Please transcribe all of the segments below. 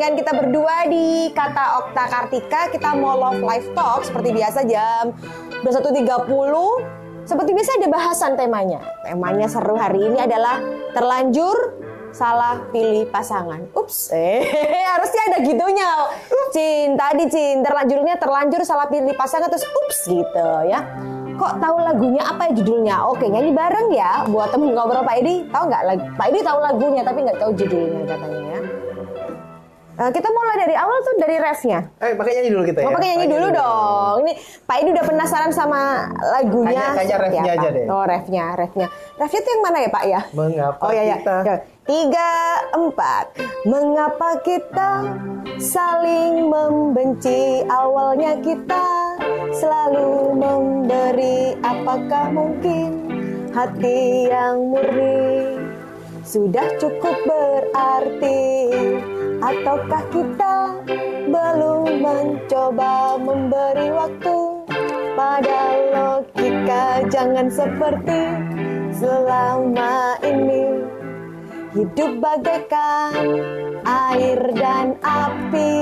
dengan kita berdua di Kata Okta Kartika. Kita mau love live talk seperti biasa jam 21.30. Seperti biasa ada bahasan temanya. Temanya seru hari ini adalah terlanjur salah pilih pasangan. Ups, eh harusnya ada gitunya. Cin, tadi Cin, terlanjurnya terlanjur salah pilih pasangan terus ups gitu ya. Kok tahu lagunya apa ya judulnya? Oke, nyanyi bareng ya buat temen ngobrol Pak Edi. Tahu nggak Pak Edi tahu lagunya tapi nggak tahu judulnya katanya Eh, kita mulai dari awal tuh dari refnya. Eh, pakai nyanyi dulu kita ya. Mau pakai nyanyi dulu dong. Ini Pak Edi udah penasaran sama lagunya. Kayaknya seperti refnya apa. aja deh. Oh refnya, refnya. Refnya tuh yang mana ya Pak ya? Mengapa Oh ya ya. kita- Ya. Tiga empat. Mengapa kita saling membenci? Awalnya kita selalu memberi. Apakah mungkin hati yang murni sudah cukup berarti ataukah kita belum mencoba memberi waktu pada logika jangan seperti selama ini hidup bagaikan air dan api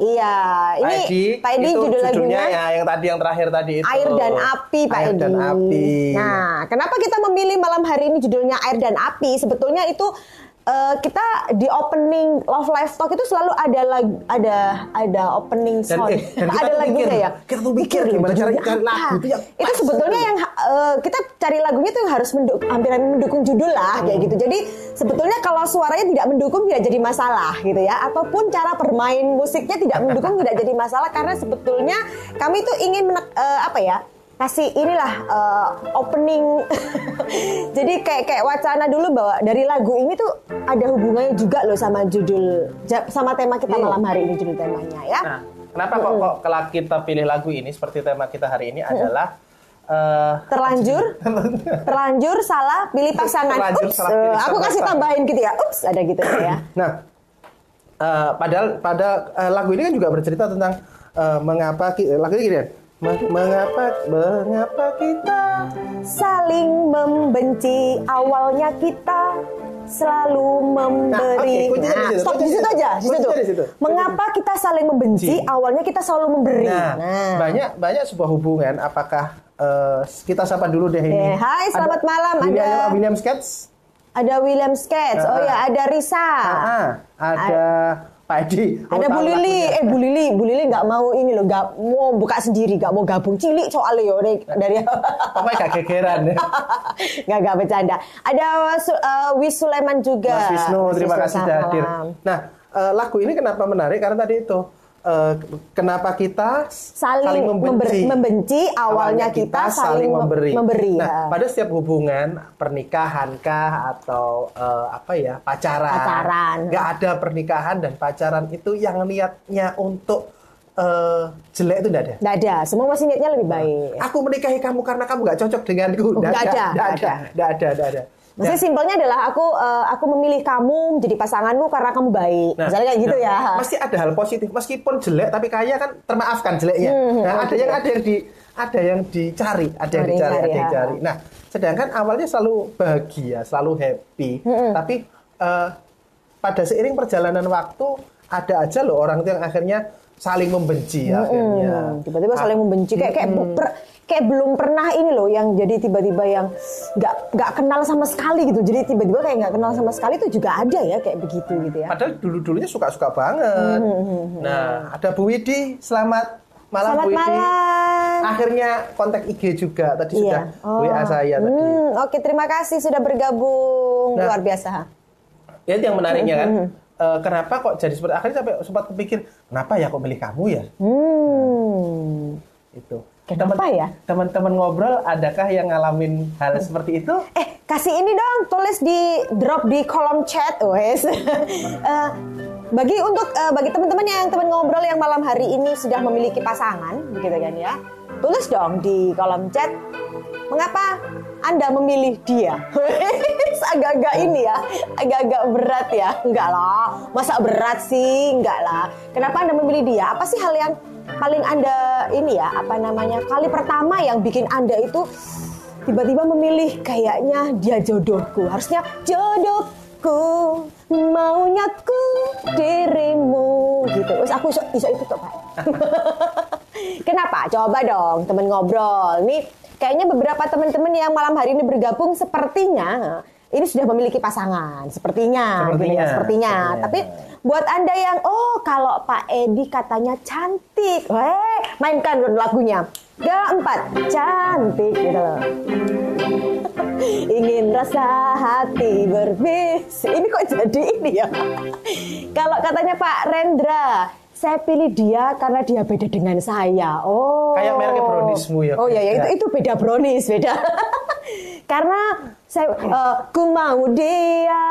iya ini Pak Edi itu judul judulnya lagunya ya yang tadi yang terakhir tadi itu. Air dan Api Pak Air Edi. dan api. Nah, kenapa kita memilih malam hari ini judulnya Air dan Api? Sebetulnya itu eh, kita di opening Love Life Talk itu selalu ada lag, ada ada opening Dan, sound. eh, dan kita ada mikir, ya. kita tuh mikir gimana cara judulnya cari apa? lagu itu yang Itu sebetulnya yang eh, kita cari lagunya tuh harus mendu- hampir mendukung judul lah kayak Hmm. gitu. Jadi sebetulnya kalau suaranya tidak mendukung tidak jadi masalah gitu ya. Ataupun cara bermain musiknya tidak mendukung tidak jadi masalah karena sebetulnya kami tuh ingin menek- eh, apa ya? Kasih inilah eh, opening. Jadi kayak kayak wacana dulu bahwa dari lagu ini tuh ada hubungannya juga loh sama judul sama tema kita Hmm. malam hari ini judul temanya ya. Nah, kenapa kok kok kalau kita pilih lagu ini seperti tema kita hari ini adalah eh, terlanjur. Terlanjur. Salah pilih pasangan. Terlanjur Ups, salah pilih eh, aku kasih tambahin gitu ya. Ups ada gitu ya. Nah, eh, padahal pada eh, lagu ini kan juga bercerita tentang eh, mengapa lagu ini gini "Me- mengapa mengapa kita saling membenci awalnya kita selalu memberi. Nah, oke, kuncinya di Nah, stop di situ aja, di situ. Mengapa kita saling membenci? Benci. Awalnya kita selalu memberi. Nah, banyak banyak sebuah hubungan apakah eh, kita sapa dulu deh ini. Eh, hai, selamat malam. William, Ada- William Sketch. Ada William Sketch, oh Ah. ya, ada Risa, Ah, ada Pak Edi. Ada Bu Lili. Eh Bu Lili, Bu Lili nggak mau ini loh, nggak mau buka sendiri, nggak mau gabung. Cilik soalnya yo dari Pokoknya gak gegeran ya. nggak nggak bercanda. Ada eh, Wis Sulaiman juga. Mas Wisnu, terima Wisnu, kasih sudah hadir. Nah, eh, lagu ini kenapa menarik? Karena tadi itu eh, kenapa kita Saling member- membenci, awalnya kita saling mem- memberi. memberi, Nah, ya. pada setiap hubungan pernikahan kah atau eh, apa ya pacaran, Pacaran. nggak ada pernikahan dan pacaran itu yang niatnya untuk eh, jelek itu nggak ada. Nggak ada, semua masih niatnya lebih baik. Aku menikahi kamu karena kamu nggak cocok denganku. Nggak ada, nggak ada, ada. nggak ada, ada. Maksudnya simpelnya adalah aku eh, aku memilih kamu menjadi pasanganmu karena kamu baik. Nah, Misalnya kayak gitu nah, ya. Pasti ada hal positif meskipun jelek tapi kaya kan termaafkan jeleknya. Hmm, nah, oh ada yang ya. ada yang di ada yang dicari, ada yang dicari, cari, ada yang ya. cari. Nah, sedangkan awalnya selalu bahagia, selalu happy. Hmm, Tapi eh, pada seiring perjalanan waktu ada aja loh orang itu yang akhirnya saling membenci akhirnya. Hmm, tiba-tiba Ah, saling membenci kayak kayak bu- per- kayak belum pernah ini loh yang jadi tiba-tiba yang nggak nggak kenal sama sekali gitu jadi tiba-tiba kayak nggak kenal sama sekali itu juga ada ya kayak begitu gitu ya Padahal dulu-dulunya suka-suka banget. Nah, ada Bu Widi, selamat malam Selamat Bu Widi. malam. Akhirnya kontak IG juga tadi sudah Oh. WA saya tadi. Hmm, oke terima kasih sudah bergabung Nah. luar biasa Ya yang menariknya kan. eh, kenapa kok jadi seperti akhirnya sampai sempat kepikir kenapa ya kok milih kamu ya hmm. itu. Kenapa ya? Teman-teman ngobrol adakah yang ngalamin hal seperti itu? Eh, kasih ini dong, tulis di drop di kolom chat, wes. Eh, bagi untuk eh, bagi teman-teman yang teman ngobrol yang malam hari ini sudah memiliki pasangan, begitu kan ya? Tulis dong di kolom chat. Mengapa Anda memilih dia? Agak-agak ini ya, agak-agak berat ya. Enggak lah, masa berat sih? Enggak lah. Kenapa Anda memilih dia? Apa sih hal yang paling Anda ini ya, apa namanya? Kali pertama yang bikin Anda itu tiba-tiba memilih kayaknya dia jodohku harusnya jodoh aku maunya ku dirimu gitu. Terus aku iso, iso itu tuh Pak. Kenapa? Coba dong temen ngobrol. Nih kayaknya beberapa teman-teman yang malam hari ini bergabung sepertinya ini sudah memiliki pasangan. Sepertinya, Sepertinya. gitu ya, sepertinya. Sepertinya. Tapi buat anda yang oh kalau Pak Edi katanya cantik, weh mainkan lagunya. Keempat, cantik gitu loh. Ingin rasa hati berbis. Ini kok jadi ini ya? Kalau katanya Pak Rendra, saya pilih dia karena dia beda dengan saya. Oh. Kayak mereknya browniesmu ya. Oh iya, ya, itu itu beda brownies, beda. karena saya eh, ku mau dia,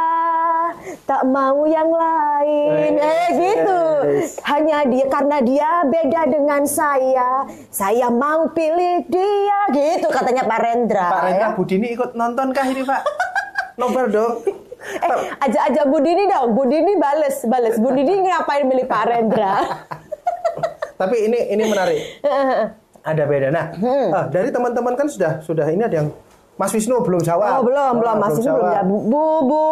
tak mau yang lain. Yes, Eh gitu. yes. Hanya dia karena dia beda dengan saya, saya mau pilih dia gitu katanya Pak Rendra. Pak Rendra ya. Budini ikut nonton kah ini Pak? Nobar dong. Eh, ajak-ajak Bu Dini dong. Bu Dini bales, bales. Bu Dini ngapain milih Pak Rendra? Tapi ini ini menarik. Ada beda. Nah, Hmm. ah, dari teman-teman kan sudah sudah ini ada yang Mas Wisnu belum jawab. Oh belum, belum Oh, masih belum jawab. Bu, Bu,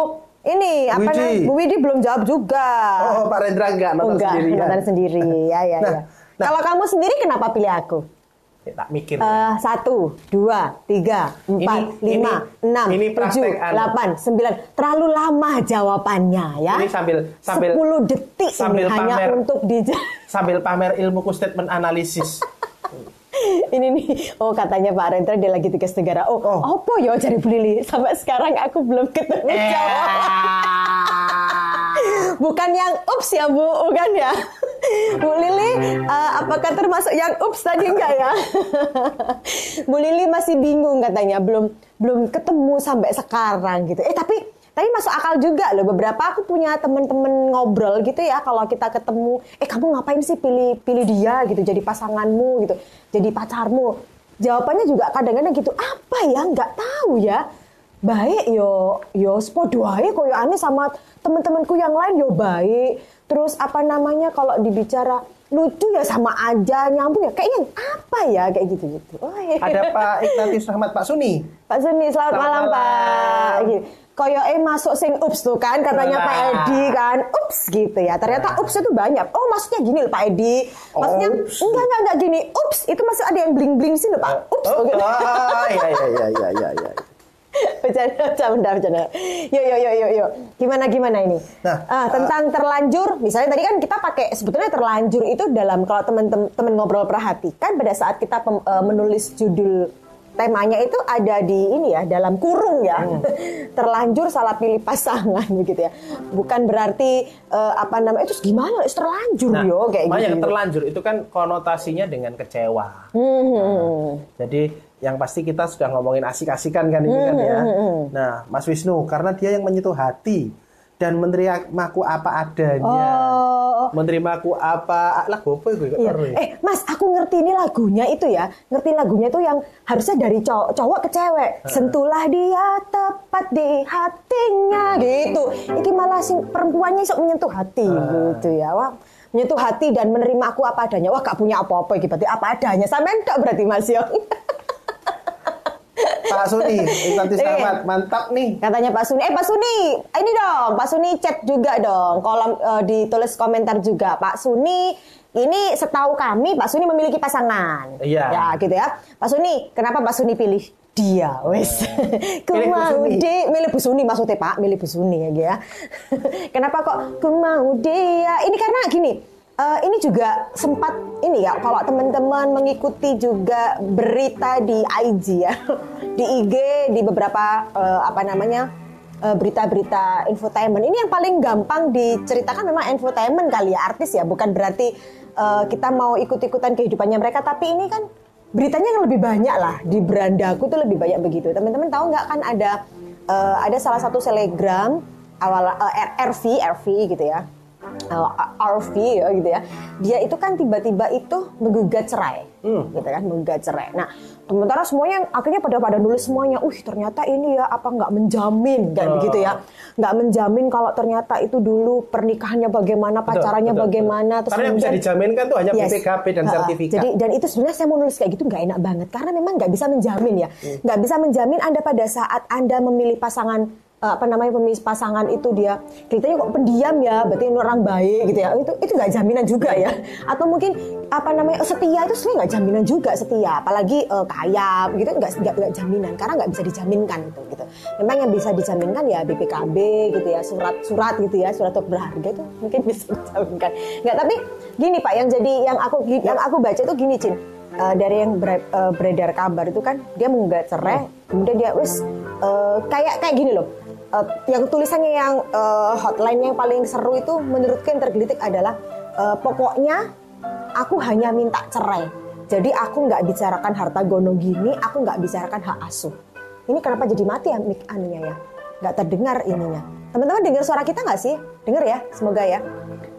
ini apa Widi. namanya? Bu Widi belum jawab juga. Oh, Pak Rendra enggak Oh, nonton enggak, sendiri ya. nonton sendiri. Ya, ya, Nah, ya. nah. Kalau kamu sendiri kenapa pilih aku? Ya, tak mikir. Eh, satu, dua, tiga, empat, Ini- lima, ini- enam, ini tujuh, anu. delapan, sembilan. Terlalu lama jawabannya ya. Ini sambil- sambil- 10 detik sambil ini hanya pamer. untuk di Sambil pamer ilmuku statement analisis. ini nih. Oh katanya Pak Rendra dia lagi tugas negara. Oh, Oh. apa ya cari Bu Lili sampai sekarang aku belum ketemu Eh. bukan yang ups ya Bu. Bukan ya. Bu Lili eh, apakah termasuk yang ups tadi enggak ya? Bu Lili masih bingung katanya. Belum belum ketemu sampai sekarang gitu. Eh tapi tapi masuk akal juga loh beberapa aku punya temen-temen ngobrol gitu ya kalau kita ketemu eh kamu ngapain sih pilih pilih dia gitu jadi pasanganmu gitu jadi pacarmu jawabannya juga kadang-kadang gitu apa ya nggak tahu ya baik yo yo sepodo ae koyo aneh sama temen-temenku yang lain yo baik terus apa namanya kalau dibicara lucu ya sama aja nyambung ya kayaknya apa ya kayak gitu gitu oh, iya. Ada Pak Ignatius Rahmat Pak Suni. Pak Suni, selamat, Selamat malam, malam. Pak. Gitu. Koyo eh masuk sing ups tuh kan katanya. Pak Edi kan. Ups gitu ya. Ternyata ups itu banyak. Oh maksudnya gini loh Pak Edi. Maksudnya Ups. enggak enggak enggak gini. Ups itu masih ada yang bling bling sih loh Pak. Ups Oh, oh, gitu. oh, iya iya iya iya iya iya. bercanda bercanda bercanda. Yuk yuk yuk yuk yuk gimana gimana ini? Nah, Ah, tentang terlanjur. Misalnya tadi kan kita pakai sebetulnya terlanjur itu dalam kalau teman-teman ngobrol perhatikan pada saat kita pem- eh, menulis judul temanya itu ada di ini ya dalam kurung ya Hmm. terlanjur salah pilih pasangan begitu ya bukan berarti eh, apa namanya itu gimana itu terlanjur Nah, yo kayak makanya gitu terlanjur itu kan konotasinya dengan kecewa. Hmm. Jadi yang pasti kita sudah ngomongin asik-asikan kan ini kan Hmm, ya. Nah, Mas Wisnu karena dia yang menyentuh hati dan menerimaku apa adanya. Oh. Menerimaku apa lagu apa itu? Iya. Eh, Mas, aku ngerti ini lagunya itu ya. Ngerti lagunya itu yang harusnya dari cowok, cowok ke cewek. Sentuhlah dia tepat di hatinya gitu. Iki malah si perempuannya sok menyentuh hati gitu ya. Wah, menyentuh hati dan menerima aku apa adanya. Wah, gak punya apa-apa iki berarti apa adanya. Sampean gak berarti Mas. Pak Suni, Ignatius Iya. Rahmat, mantap nih. Katanya Pak Suni, eh Pak Suni, ini dong, Pak Suni chat juga dong, kolom eh, ditulis komentar juga, Pak Suni. Ini setahu kami Pak Suni memiliki pasangan. Iya. Ya gitu ya. Pak Suni, kenapa Pak Suni pilih dia? Wes. Ku Pilih Bu mau Suni. di milih Bu Suni maksudnya Pak, milih Bu Suni ya. ya. kenapa kok ku mau dia? Ini karena gini, eh, ini juga sempat ini ya kalau teman-teman mengikuti juga berita di IG ya di IG di beberapa eh, apa namanya eh, berita-berita infotainment. Ini yang paling gampang diceritakan memang infotainment kali ya artis ya bukan berarti eh, kita mau ikut-ikutan kehidupannya mereka tapi ini kan beritanya yang lebih banyak lah di berandaku tuh lebih banyak begitu. Teman-teman tahu nggak kan ada eh, ada salah satu selegram awal eh, RV RV gitu ya uh, RV ya gitu ya. Dia itu kan tiba-tiba itu menggugat cerai, gitu kan, menggugat cerai. Nah, sementara semuanya akhirnya pada pada nulis semuanya, uh ternyata ini ya apa nggak menjamin kayak Oh. begitu ya, nggak menjamin kalau ternyata itu dulu pernikahannya bagaimana, Betul, pacarannya betul, bagaimana, betul. Karena yang bisa dijaminkan tuh hanya BPKB dan Ha-ha. sertifikat. Jadi dan itu sebenarnya saya mau nulis kayak gitu nggak enak banget karena memang nggak bisa menjamin ya, Hmm. nggak bisa menjamin anda pada saat anda memilih pasangan eh, apa namanya pemis pasangan itu dia kelihatannya kok pendiam ya berarti ini orang baik gitu ya. Itu itu nggak jaminan juga ya. Atau mungkin apa namanya setia itu sebenarnya nggak jaminan juga setia. Apalagi eh, kaya gitu nggak nggak jaminan. Karena nggak bisa dijaminkan itu gitu. Memang yang bisa dijaminkan ya BPKB gitu ya surat-surat gitu ya surat berharga itu mungkin bisa dijaminkan. Nggak tapi gini pak yang jadi yang aku yang aku baca itu gini cin. Uh, dari yang ber, uh, beredar kabar itu kan dia menggugat cerai kemudian dia wis uh, kayak kayak gini loh uh, yang tulisannya yang uh, hotline yang paling seru itu menurutku yang tergelitik adalah uh, pokoknya aku hanya minta cerai. Jadi aku nggak bicarakan harta gono gini aku nggak bicarakan hak asuh. Ini kenapa jadi mati ya mik? Anunya ya? Nggak terdengar ininya. Teman-teman dengar suara kita nggak sih? Dengar ya semoga ya.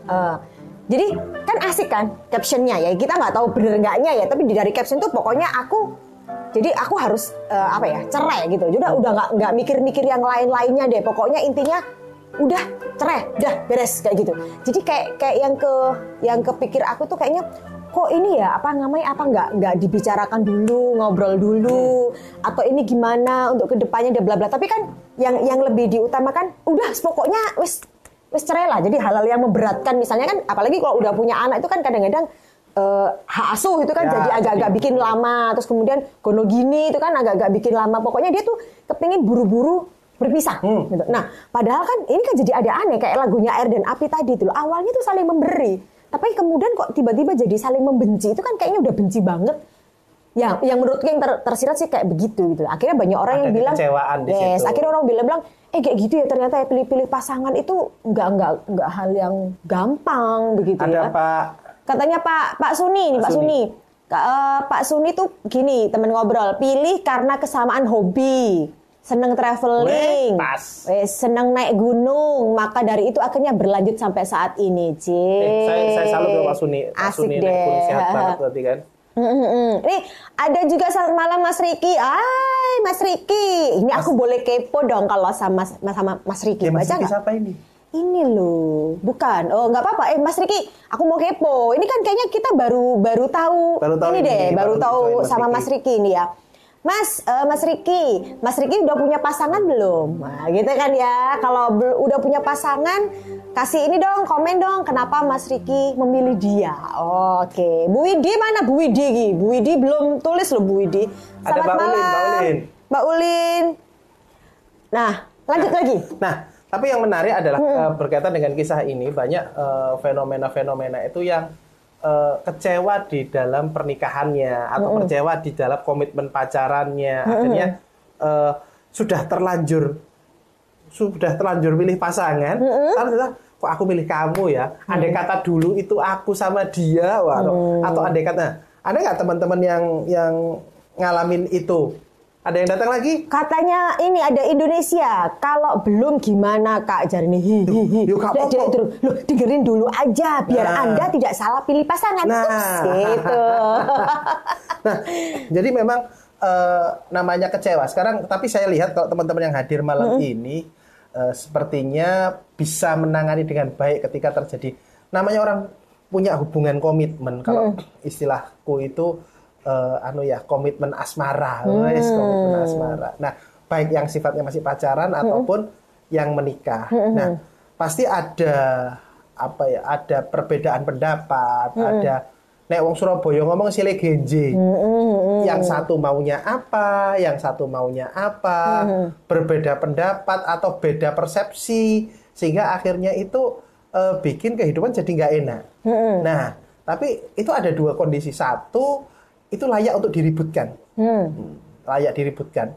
Uh, jadi kan asik kan captionnya ya? Kita nggak tahu bener nggaknya ya tapi dari caption tuh pokoknya aku jadi aku harus uh, apa ya cerai gitu. Udah udah nggak nggak mikir-mikir yang lain-lainnya deh. Pokoknya intinya udah cerai, udah beres kayak gitu. Jadi kayak kayak yang ke yang kepikir aku tuh kayaknya kok ini ya apa namanya apa nggak nggak dibicarakan dulu ngobrol dulu atau ini gimana untuk ke depannya dia bla bla tapi kan yang yang lebih diutamakan udah pokoknya wis wis cerai lah jadi hal-hal yang memberatkan misalnya kan apalagi kalau udah punya anak itu kan kadang-kadang uh, hak asuh itu kan ya, jadi agak-agak bikin lama terus kemudian gono gini itu kan agak-agak bikin lama pokoknya dia tuh kepingin buru-buru berpisah hmm. gitu. Nah, padahal kan ini kan jadi ada aneh kayak lagunya air dan api tadi tuh. Awalnya tuh saling memberi, tapi kemudian kok tiba-tiba jadi saling membenci. Itu kan kayaknya udah benci banget. Yang yang menurutku yang ter, tersirat sih kayak begitu gitu. Akhirnya banyak orang ada yang bilang di yes, situ. akhirnya orang bilang bilang eh kayak gitu ya ternyata ya pilih-pilih pasangan itu nggak nggak nggak hal yang gampang begitu ada ya. Pak Katanya Pak Pak Suni Pak, Pak Suni. Suni. Uh, Pak Suni tuh gini temen ngobrol, pilih karena kesamaan hobi, seneng traveling, Weh, seneng naik gunung, maka dari itu akhirnya berlanjut sampai saat ini, C. Eh, saya, saya salut ke Pak Suni. Pak Asik Suni deh. naik gunung sehat banget berarti kan. Nih ada juga selamat malam Mas Riki. Hai Mas Riki. Ini aku boleh kepo dong kalau sama sama Mas Riki. Ya, Mas Riki siapa ini? Ini loh, bukan. Oh, nggak apa-apa. Eh, Mas Riki, aku mau kepo. Ini kan kayaknya kita baru baru tahu, baru tahu ini, deh, baru, baru tahu Mas sama Riki. Mas Riki ini ya. Mas, uh, Mas Riki, Mas Riki udah punya pasangan belum? Nah, gitu kan ya. Kalau udah punya pasangan, kasih ini dong, komen dong. Kenapa Mas Riki memilih dia? Oh, Oke, okay. Bu Widi mana Bu Widi? Bu Widi belum tulis loh Bu Widi. Selamat Ada Mbak malam, Ulin, Mbak Ulin. Mbak Ulin. Nah, lanjut nah, lagi. Nah, tapi yang menarik adalah hmm. uh, berkaitan dengan kisah ini banyak eh, fenomena-fenomena uh, itu yang uh, kecewa di dalam pernikahannya atau hmm. kecewa di dalam komitmen pacarannya. Hmm. Akhirnya uh, sudah terlanjur sudah terlanjur milih pasangan, hmm. karena kok aku milih kamu ya. Hmm. Andai kata dulu itu aku sama dia, wah, hmm. atau andai kata ada nggak teman-teman yang yang ngalamin itu? Ada yang datang lagi? Katanya ini ada Indonesia. Kalau belum gimana Kak Jarni? Hihihi. Yuk, Kak Popo. Loh, dengerin dulu aja biar nah. Anda tidak salah pilih pasangan. Nah, Ups, gitu. nah, jadi memang uh, namanya kecewa. Sekarang tapi saya lihat kalau teman-teman yang hadir malam -hmm. ini uh, sepertinya bisa menangani dengan baik ketika terjadi namanya orang punya hubungan komitmen. Kalau -hmm. istilahku itu uh, anu ya komitmen asmara, hmm. guys, komitmen asmara. Nah, baik yang sifatnya masih pacaran hmm. ataupun yang menikah. Hmm. Nah, pasti ada apa ya? Ada perbedaan pendapat, hmm. ada Nek wong Surabaya ngomong sile genje. Hmm. Yang satu maunya apa, yang satu maunya apa, hmm. berbeda pendapat atau beda persepsi sehingga akhirnya itu uh, bikin kehidupan jadi nggak enak. Hmm. Nah, tapi itu ada dua kondisi. Satu itu layak untuk diributkan. Hmm. Layak diributkan.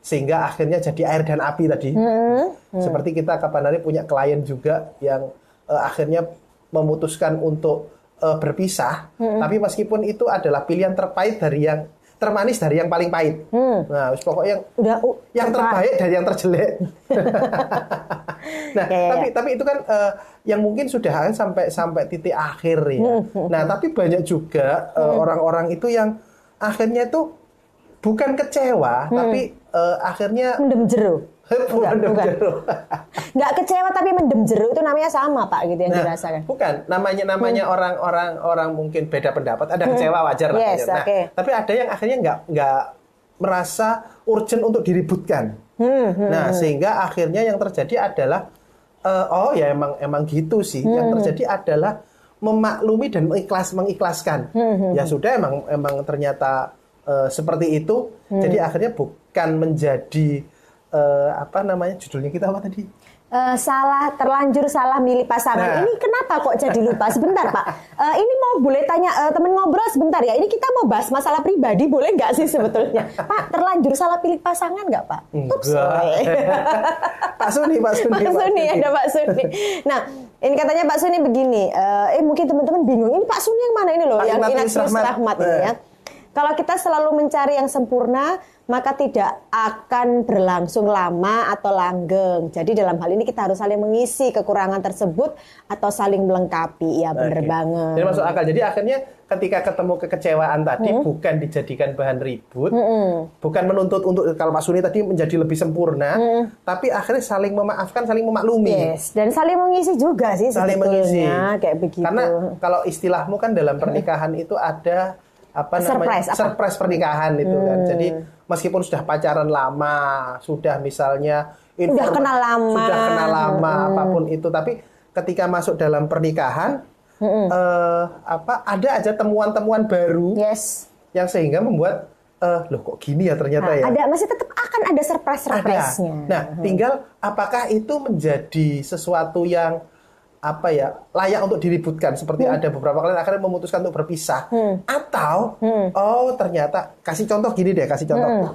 Sehingga akhirnya jadi air dan api tadi. Hmm. Hmm. Seperti kita kapan hari punya klien juga yang uh, akhirnya memutuskan untuk uh, berpisah, hmm. tapi meskipun itu adalah pilihan terpahit dari yang termanis dari yang paling pahit. Hmm. Nah, pokoknya yang udah uh, yang terbaik dari yang terjelek. nah, yeah, tapi yeah. tapi itu kan uh, yang mungkin sudah sampai sampai titik akhir ya. Hmm, hmm, nah, tapi banyak juga orang orang-orang itu yang akhirnya itu bukan kecewa, hmm. tapi uh, akhirnya mendem jeruk. Bukan, bukan. Nggak kecewa tapi mendem jeruk itu namanya sama pak gitu yang nah, dirasakan. Bukan, namanya namanya hmm. orang-orang hmm. orang mungkin beda pendapat, ada hmm. kecewa wajar lah. Yes, Nah, okay. tapi ada yang akhirnya nggak nggak merasa urgent untuk diributkan. Hmm, hmm, nah sehingga akhirnya yang terjadi adalah eh, oh ya emang emang gitu sih yang Hmm. terjadi adalah memaklumi dan mengikhlas mengikhlaskan Hmm, ya sudah emang emang ternyata eh, seperti itu Hmm. jadi akhirnya bukan menjadi eh, apa namanya judulnya kita apa tadi Eh, salah terlanjur salah milih pasangan. Nah. Ini kenapa kok jadi lupa? Sebentar Pak. Eh, ini mau boleh tanya eh, temen ngobrol sebentar ya. Ini kita mau bahas masalah pribadi boleh nggak sih sebetulnya? Pak terlanjur salah pilih pasangan nggak Pak? Ups. Pak Suni Pak Suni Pak Suni ada Pak Suni. Nah ini katanya Pak Suni begini. eh eh, mungkin teman-teman bingung. Ini Pak Suni yang mana ini loh? Pak yang Ignatius Rahmat. Rahmat ini ya. Kalau kita selalu mencari yang sempurna, maka tidak akan berlangsung lama atau langgeng. Jadi dalam hal ini kita harus saling mengisi kekurangan tersebut atau saling melengkapi. Ya bener Oke. banget. Jadi masuk akal. Jadi akhirnya ketika ketemu kekecewaan tadi Hmm. bukan dijadikan bahan ribut, bukan menuntut untuk kalau Pak Suni tadi menjadi lebih sempurna, tapi akhirnya saling memaafkan, saling memaklumi. Hmm. Yes, dan saling mengisi juga sih Saling mengisi. kayak begitu. Karena kalau istilahmu kan dalam pernikahan itu ada apa namanya Surprise, apa? surprise pernikahan itu kan. Jadi meskipun sudah pacaran lama, sudah misalnya informa- kenal lama. sudah kenal lama apa pun itu, tapi ketika masuk dalam pernikahan eh, apa ada aja temuan-temuan baru yes. yang sehingga membuat eh, loh kok gini ya ternyata ya. Ada masih tetap akan ada surprise-surprise-nya. Ada. Nah, tinggal apakah itu menjadi sesuatu yang apa ya layak untuk diributkan seperti Hmm. ada beberapa kalian akhirnya memutuskan untuk berpisah. Atau oh ternyata kasih contoh gini deh kasih contoh. Hmm.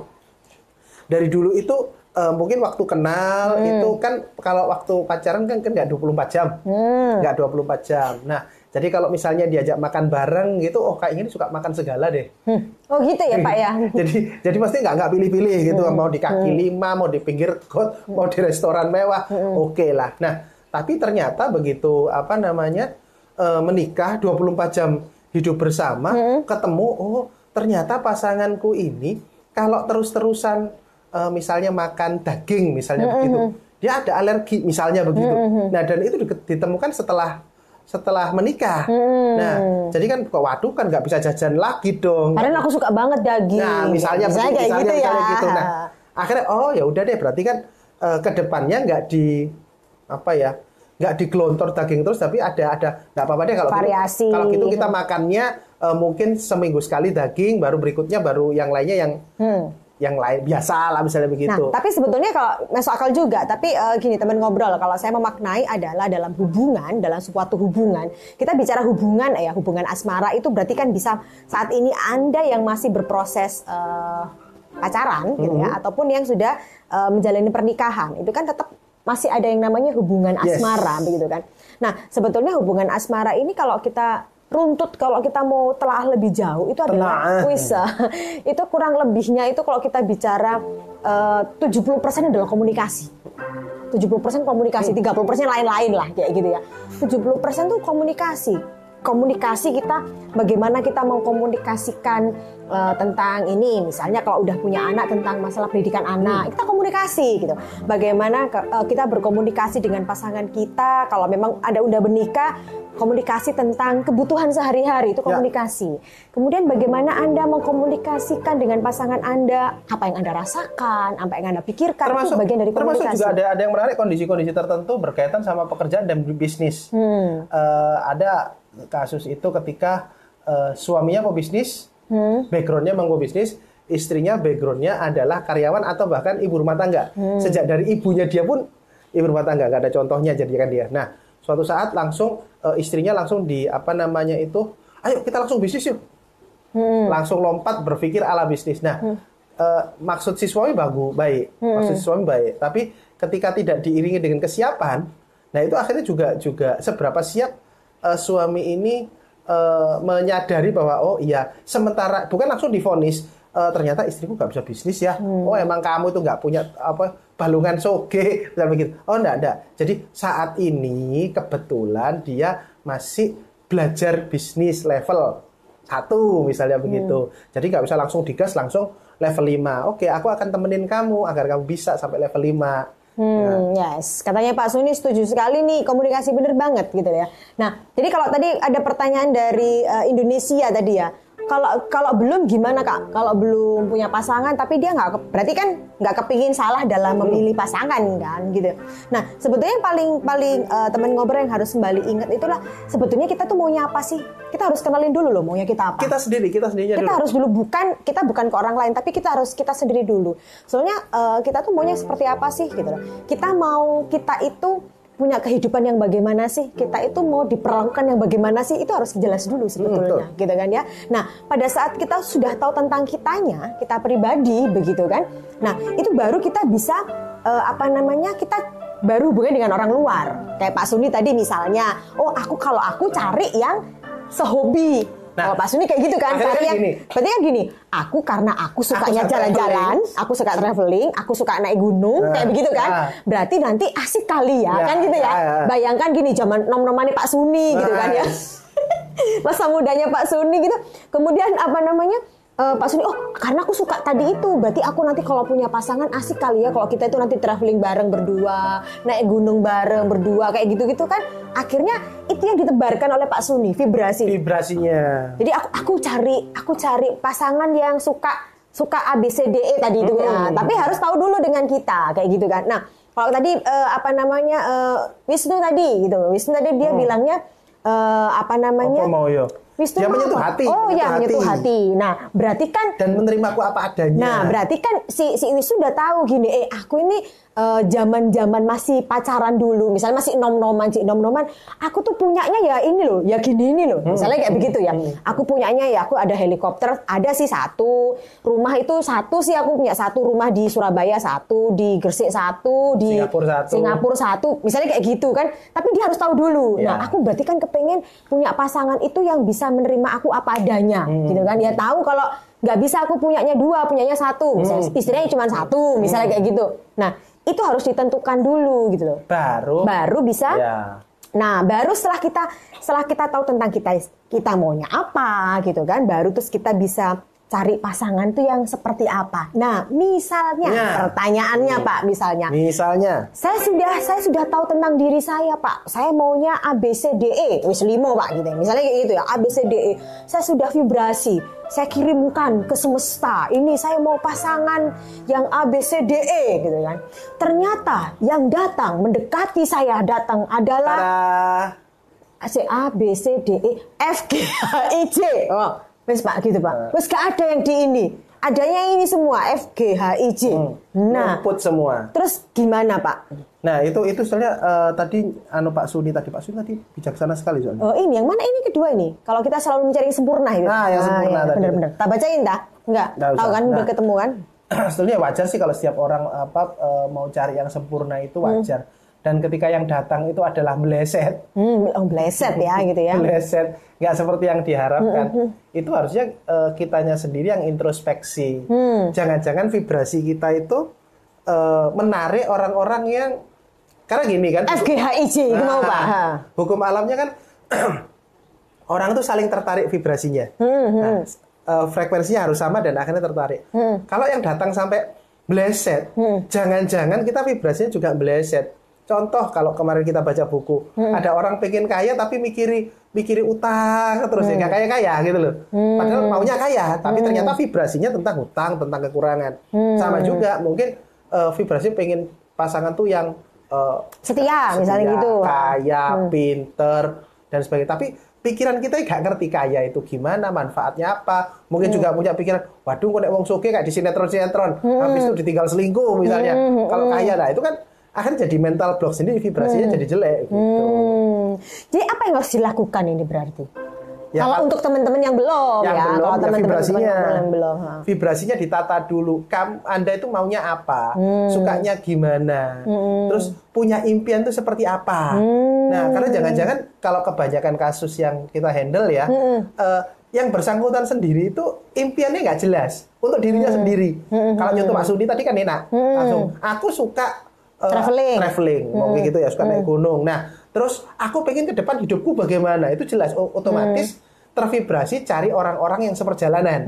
dari dulu itu eh, mungkin waktu kenal Hmm. itu kan kalau waktu pacaran kan kan nggak 24 jam. Hmm. nggak 24 jam. Nah jadi kalau misalnya diajak makan bareng gitu oh kayak ini suka makan segala deh. Hmm. Oh gitu ya Pak ya. jadi jadi pasti nggak nggak pilih-pilih gitu. Mau di kaki lima mau di pinggir got mau di restoran mewah. Oke lah. Nah tapi ternyata begitu apa namanya eh, menikah 24 jam hidup bersama ketemu oh ternyata pasanganku ini kalau terus-terusan eh, misalnya makan daging misalnya begitu dia ada alergi misalnya begitu nah dan itu di- ditemukan setelah setelah menikah. Nah, jadi kan kok waduh kan nggak bisa jajan lagi dong. Padahal aku suka banget daging. Nah, misalnya, Misalnya kayak misalnya, gitu ya. misalnya gitu. Nah, akhirnya oh ya udah deh berarti kan eh, ke depannya nggak di apa ya nggak digelontor daging terus tapi ada ada. Nggak apa-apa deh kalau Variasi. gitu kalau gitu kita makannya eh, mungkin seminggu sekali daging baru berikutnya baru yang lainnya yang yang lain. Biasa lah misalnya Nah, begitu. tapi sebetulnya kalau masuk akal juga. Tapi eh, gini teman ngobrol, kalau saya memaknai adalah dalam hubungan, dalam suatu hubungan, kita bicara hubungan ya, hubungan asmara itu berarti kan bisa saat ini anda yang masih berproses eh, pacaran gitu ya, ataupun yang sudah eh, menjalani pernikahan, itu kan tetap masih ada yang namanya hubungan Yes. asmara begitu kan. Nah, sebetulnya hubungan asmara ini kalau kita runtut kalau kita mau telah lebih jauh itu adalah kuis itu kurang lebihnya itu kalau kita bicara eh, 70% adalah komunikasi. 70% komunikasi, 30% lain-lain lah kayak gitu ya. 70% tuh komunikasi. Komunikasi kita bagaimana kita mengkomunikasikan eh, tentang ini misalnya kalau udah punya anak tentang masalah pendidikan anak, kita komunikasi gitu. Bagaimana ke- eh, kita berkomunikasi dengan pasangan kita kalau memang ada udah menikah komunikasi tentang kebutuhan sehari-hari itu Ya. komunikasi. Kemudian bagaimana Anda mengkomunikasikan dengan pasangan Anda apa yang Anda rasakan, apa yang Anda pikirkan termasuk itu bagian dari termasuk komunikasi. juga ada ada yang menarik kondisi-kondisi tertentu berkaitan sama pekerjaan dan bisnis. Hmm. Eh, ada kasus itu ketika eh, suaminya pebisnis, Hmm. backgroundnya memang pebisnis, istrinya backgroundnya adalah karyawan atau bahkan ibu rumah tangga. Hmm. Sejak dari ibunya dia pun ibu rumah tangga, nggak ada contohnya jadi kan dia. Nah, suatu saat langsung eh, istrinya langsung di apa namanya itu, ayo kita langsung bisnis yuk Hmm. langsung lompat berpikir ala bisnis. Nah, eh, maksud si suami bagus, baik, Hmm. maksud si suami baik. Tapi ketika tidak diiringi dengan kesiapan, nah itu akhirnya juga juga seberapa siap eh, suami ini eh, menyadari bahwa oh iya, sementara bukan langsung difonis. eh, ternyata istriku nggak bisa bisnis ya. Hmm. Oh emang kamu itu nggak punya apa balungan soge misalnya begitu. Oh enggak enggak. Jadi saat ini kebetulan dia masih belajar bisnis level satu misalnya begitu. Jadi nggak bisa langsung digas langsung level 5. Oke, aku akan temenin kamu agar kamu bisa sampai level 5. Hmm, yes. Katanya Pak Suni setuju sekali nih komunikasi bener banget gitu ya. Nah, jadi kalau tadi ada pertanyaan dari eh, Indonesia tadi ya, kalau kalau belum gimana kak? Kalau belum punya pasangan, tapi dia nggak berarti kan nggak kepingin salah dalam memilih pasangan kan gitu. Nah sebetulnya yang paling paling eh, teman ngobrol yang harus kembali ingat itulah sebetulnya kita tuh maunya apa sih? Kita harus kenalin dulu loh maunya kita apa. Kita sendiri, kita sendirinya kita dulu. harus dulu bukan kita bukan ke orang lain tapi kita harus kita sendiri dulu soalnya eh, kita tuh maunya seperti apa sih gitu loh kita mau kita itu punya kehidupan yang bagaimana sih? Kita itu mau diperlakukan yang bagaimana sih? Itu harus jelas dulu sebetulnya gitu kan ya? Nah pada saat kita sudah tahu tentang kitanya kita pribadi begitu kan? Nah itu baru kita bisa eh, apa namanya kita baru hubungan dengan orang luar. Kayak Pak Suni tadi misalnya oh aku kalau aku cari yang sehobi Nah, kalau Pak Suni kayak gitu kan cari yang gini. berarti kan gini aku karena aku sukanya suka jalan-jalan traveling. aku suka traveling aku suka naik gunung Nah, kayak begitu kan ah. berarti nanti asik kali ya, Ya, kan gitu ya ya, ya. bayangkan gini zaman nom-nomannya Pak Suni gitu kan ya Nice. masa mudanya Pak Suni gitu kemudian apa namanya eh, Pak Suni, oh karena aku suka tadi itu, berarti aku nanti kalau punya pasangan asik kali ya kalau kita itu nanti traveling bareng berdua, naik gunung bareng berdua kayak gitu-gitu kan. Akhirnya itu yang ditebarkan oleh Pak Suni, vibrasi. Vibrasinya. Jadi aku aku cari aku cari pasangan yang suka suka ABCDE tadi itu. Nah, tapi harus tahu dulu dengan kita kayak gitu kan. Nah, kalau tadi eh, apa namanya eh, Wisnu tadi gitu. Wisnu tadi dia bilangnya eh, apa namanya? Apa mau yo? Wisnu Dia mau menyentuh hati. Oh ya menyentuh hati. Nah, berarti kan Dan menerimaku apa adanya. Nah, berarti kan si si Wisnu udah tahu gini, eh aku ini eh, zaman-zaman masih pacaran dulu, misalnya masih nom-noman, cik nom-noman, aku tuh punyanya ya ini loh, ya gini ini loh. Misalnya kayak begitu ya. Aku punyanya ya aku ada helikopter, ada sih satu. Rumah itu satu sih aku punya satu rumah di Surabaya satu, di Gresik satu, di Singapura satu. Singapura satu. Misalnya kayak gitu kan. Tapi dia harus tahu dulu. Ya. Nah, aku berarti kan kepengen punya pasangan itu yang bisa menerima aku apa adanya, gitu kan? Ya tahu kalau nggak bisa aku punyanya dua, punyanya satu, misalnya istilahnya cuma satu, misalnya kayak gitu. Nah, itu harus ditentukan dulu gitu loh. baru. Baru bisa. Ya. Nah, baru setelah kita setelah kita tahu tentang kita kita maunya apa gitu kan, baru terus kita bisa cari pasangan tuh yang seperti apa. Nah, misalnya Ya. pertanyaannya Pak, misalnya Misalnya. saya sudah saya sudah tahu tentang diri saya pak saya maunya A B C D E wis limo pak gitu ya. misalnya kayak gitu ya A B C D E saya sudah vibrasi saya kirimkan ke semesta ini saya mau pasangan yang A B C D E gitu kan ternyata yang datang mendekati saya datang adalah Tada. C A B C D E F G H I J. Oh, wes Pak gitu Pak. Wes gak ada yang di ini. Adanya ini semua F G H I J. Nah, Rumput semua. terus gimana Pak? Nah, itu itu soalnya eh, tadi anu Pak Suni tadi Pak Suni tadi bijaksana sekali soalnya. Oh ini yang mana ini kedua ini? Kalau kita selalu mencari yang sempurna itu. Nah, yang sempurna tadi. Bener-bener. Tak bacain dah? Enggak. Nggak Tahu kan udah Nah. ketemu kan? Sebetulnya wajar sih kalau setiap orang apa eh, mau cari yang sempurna itu Hmm. Dan ketika yang datang itu adalah meleset, Hmm, oh bleset ya gitu ya. Hmm, meleset, nggak seperti yang diharapkan. Itu harusnya eh, kitanya sendiri yang introspeksi. Hmm. Jangan-jangan vibrasi kita itu eh, menarik orang-orang yang karena gini kan. F G H I J itu mau Nah, Pak. Ha. Hukum alamnya kan orang itu saling tertarik vibrasinya. Hmm, Nah, eh, frekuensinya harus sama dan akhirnya tertarik. Hmm. Kalau yang datang sampai bleset, jangan-jangan kita vibrasinya juga bleset. Contoh kalau kemarin kita baca buku, Hmm. ada orang pengen kaya tapi mikiri mikiri utang terus Hmm. ya nggak kaya kaya gitu loh. Padahal maunya kaya, tapi ternyata vibrasinya tentang hutang, tentang kekurangan. Hmm. Sama juga mungkin eh, vibrasi pengen pasangan tuh yang eh, Setia misalnya setia, gitu. kaya, pinter dan sebagainya. Tapi pikiran kita nggak ngerti kaya itu gimana, manfaatnya apa. Mungkin juga punya pikiran, waduh kok nek wong suge kayak di sinetron-sinetron, habis itu ditinggal selingkuh misalnya. Kalau kaya nah itu kan akhirnya jadi mental block sendiri, vibrasinya jadi jelek gitu. Hmm. Jadi apa yang harus dilakukan ini berarti? Ya, kalau kan- untuk teman-teman yang belum yang ya, belum kalau ya teman-teman vibrasinya teman-teman yang belum. ha. vibrasinya ditata dulu Kam, anda itu maunya apa Hmm. sukanya gimana terus punya impian itu seperti apa Hmm. nah karena jangan-jangan kalau kebanyakan kasus yang kita handle ya Hmm. eh, yang bersangkutan sendiri itu impiannya nggak jelas untuk dirinya Hmm. sendiri kalau nyontoh Pak Sudi tadi kan enak langsung aku suka eh, Traveling. traveling mau kayak gitu ya suka naik gunung. Nah terus aku pengen ke depan hidupku bagaimana? Itu jelas otomatis tervibrasi cari orang-orang yang seperjalanan.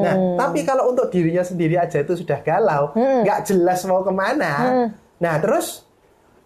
Nah tapi kalau untuk dirinya sendiri aja itu sudah galau nggak jelas mau ke mana. Nah terus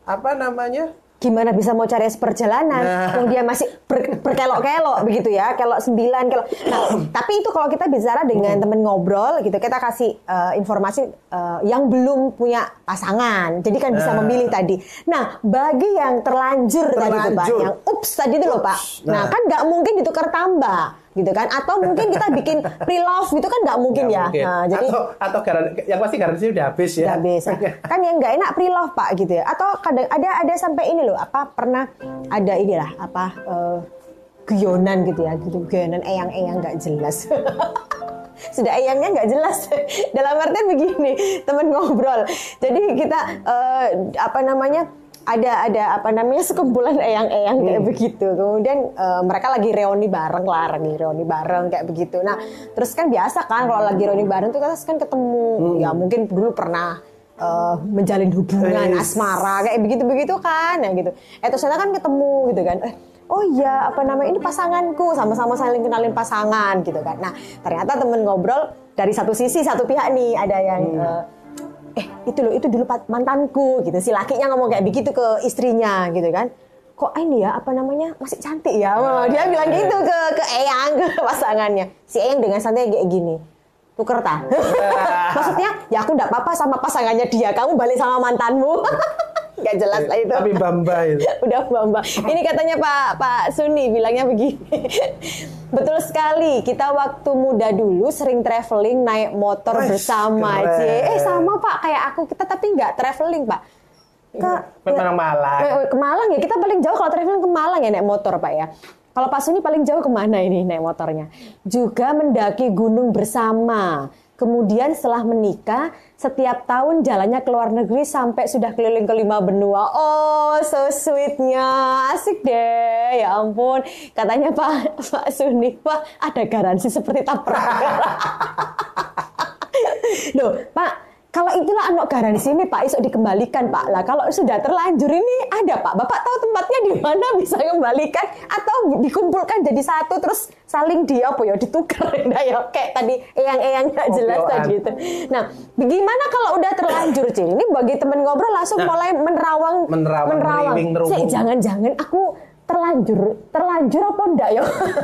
apa namanya gimana bisa mau cari seperjalanan Nah. dia masih ber- berkelok-kelok begitu ya kelok sembilan kelok nah tapi itu kalau kita bicara Hmm. dengan temen ngobrol gitu kita kasih eh, informasi eh, yang belum punya pasangan jadi kan bisa Nah. memilih tadi nah bagi yang terlanjur, tadi tuh pak Terlanjur. yang ups tadi itu loh pak nah Nah. kan nggak mungkin ditukar tambah gitu kan? Atau mungkin kita bikin pre-love gitu kan nggak mungkin Nggak ya? mungkin. Nah, jadi atau atau garan- yang pasti garansi udah habis ya. Udah habis. Nah, kan yang nggak enak pre-love pak gitu ya? Atau kadang ada ada sampai ini loh apa pernah ada inilah apa eh, guyonan gitu ya? Gitu guyonan eyang-eyang nggak jelas. Sudah eyangnya nggak jelas. Dalam artian begini teman ngobrol. Jadi kita eh, apa namanya ada ada apa namanya sekumpulan eyang-eyang kayak begitu. Kemudian eh, mereka lagi reuni bareng lah lagi reuni bareng kayak begitu. Nah terus kan biasa kan kalau lagi reuni bareng tuh kan ketemu. Ya mungkin dulu pernah eh, menjalin hubungan Wes. asmara kayak begitu begitu kan ya gitu. Eh terus ternyata kan ketemu gitu kan. Eh, oh iya apa namanya ini pasanganku sama-sama saling kenalin pasangan gitu kan. Nah ternyata temen ngobrol dari satu sisi satu pihak nih ada yang eh, eh itu loh itu dulu mantanku gitu. Si lakinya ngomong kayak begitu ke istrinya gitu kan. Kok ini ya apa namanya masih cantik ya? Wah, dia bilang gitu ke ke Eyang ke pasangannya. Si Eyang dengan santai kayak gini tuker ta? Maksudnya ya aku nggak apa-apa sama pasangannya dia kamu balik sama mantanmu nggak jelas lah itu. Tapi bamba itu. udah bamba. Ini katanya Pak Pak Suni bilangnya begini. Betul sekali kita waktu muda dulu sering traveling naik motor Wih, bersama. Cie. eh sama Pak. Kayak aku kita tapi nggak traveling Pak. Ke Memang Malang. Eh, eh, ke Malang ya? Kita paling jauh kalau traveling ke Malang ya naik motor Pak ya. Kalau Pak Suni paling jauh ke mana ini naik motornya? Juga mendaki gunung bersama Kemudian setelah menikah, setiap tahun jalannya ke luar negeri sampai sudah keliling ke lima benua. Oh, so sweetnya. Asik deh. Ya ampun. Katanya Pak, Pak Suni, wah ada garansi seperti tabrak. Loh, Pak, kalau itulah anak garansi ini Pak, isok dikembalikan Pak. Lah kalau sudah terlanjur ini ada Pak. Bapak tahu tempatnya di mana bisa kembalikan atau dikumpulkan jadi satu terus saling di apa ya ditukar nah ya kayak tadi eyang-eyang nggak jelas Kopioan. tadi itu. Nah, gimana kalau udah terlanjur Cil? Ini bagi temen ngobrol langsung Nah, mulai menerawang menerawang, nerubung. Cik, jangan-jangan aku terlanjur terlanjur apa enggak ya?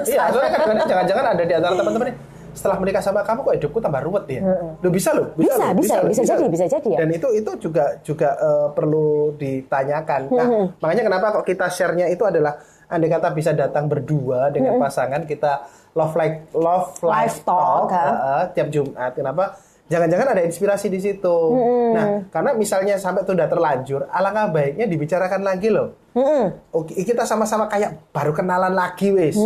Iya, soalnya kadang-kadang jangan-jangan ada di antara teman-teman setelah menikah sama kamu kok hidupku tambah ruwet ya. Loh bisa loh, Bisa, loh, bisa, loh, bisa jadi, bisa jadi ya. Dan itu itu juga juga eh, perlu ditanyakan. Nah, makanya kenapa kok kita share-nya itu adalah andai kata bisa datang berdua dengan pasangan kita love like love life Life talk, talk, eh, tiap Jumat. Kenapa? Jangan-jangan ada inspirasi di situ. Nah, karena misalnya sampai itu udah terlanjur, alangkah baiknya dibicarakan lagi loh. Oke, kita sama-sama kayak baru kenalan lagi wis.